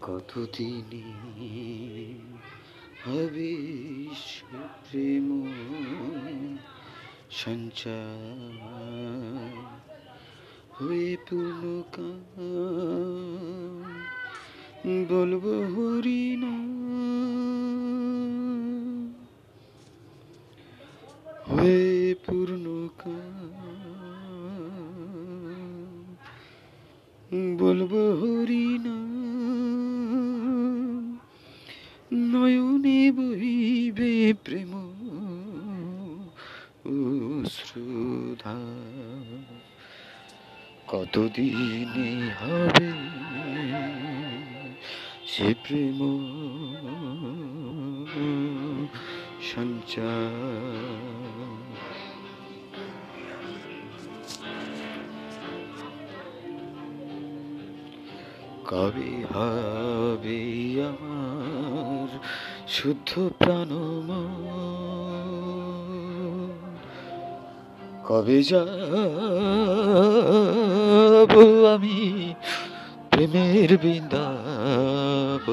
কতদিনে হবে প্রেম সঞ্চার? হয়ে পূর্ণ বলব হরিনা হয়ে পূর্ণ বলব হরিনা নয়নে বহিবে প্রেম শ্রুধা কতদিনে হবে সে প্রেম? সঞ্চার। কবে হবে আমার শুদ্ধ প্রাণম কবে যাব আমি প্রেমের বৃন্দাব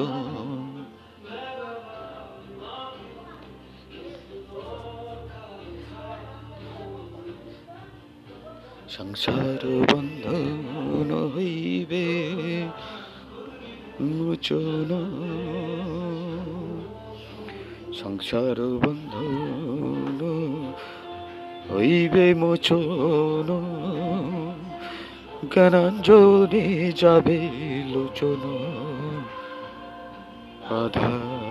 সংসার বন্ধন হইবে মোচন। সংসার বন্ধন হইবে মোচন। জ্ঞানাঞ্জনে যাবে লোচন। আধার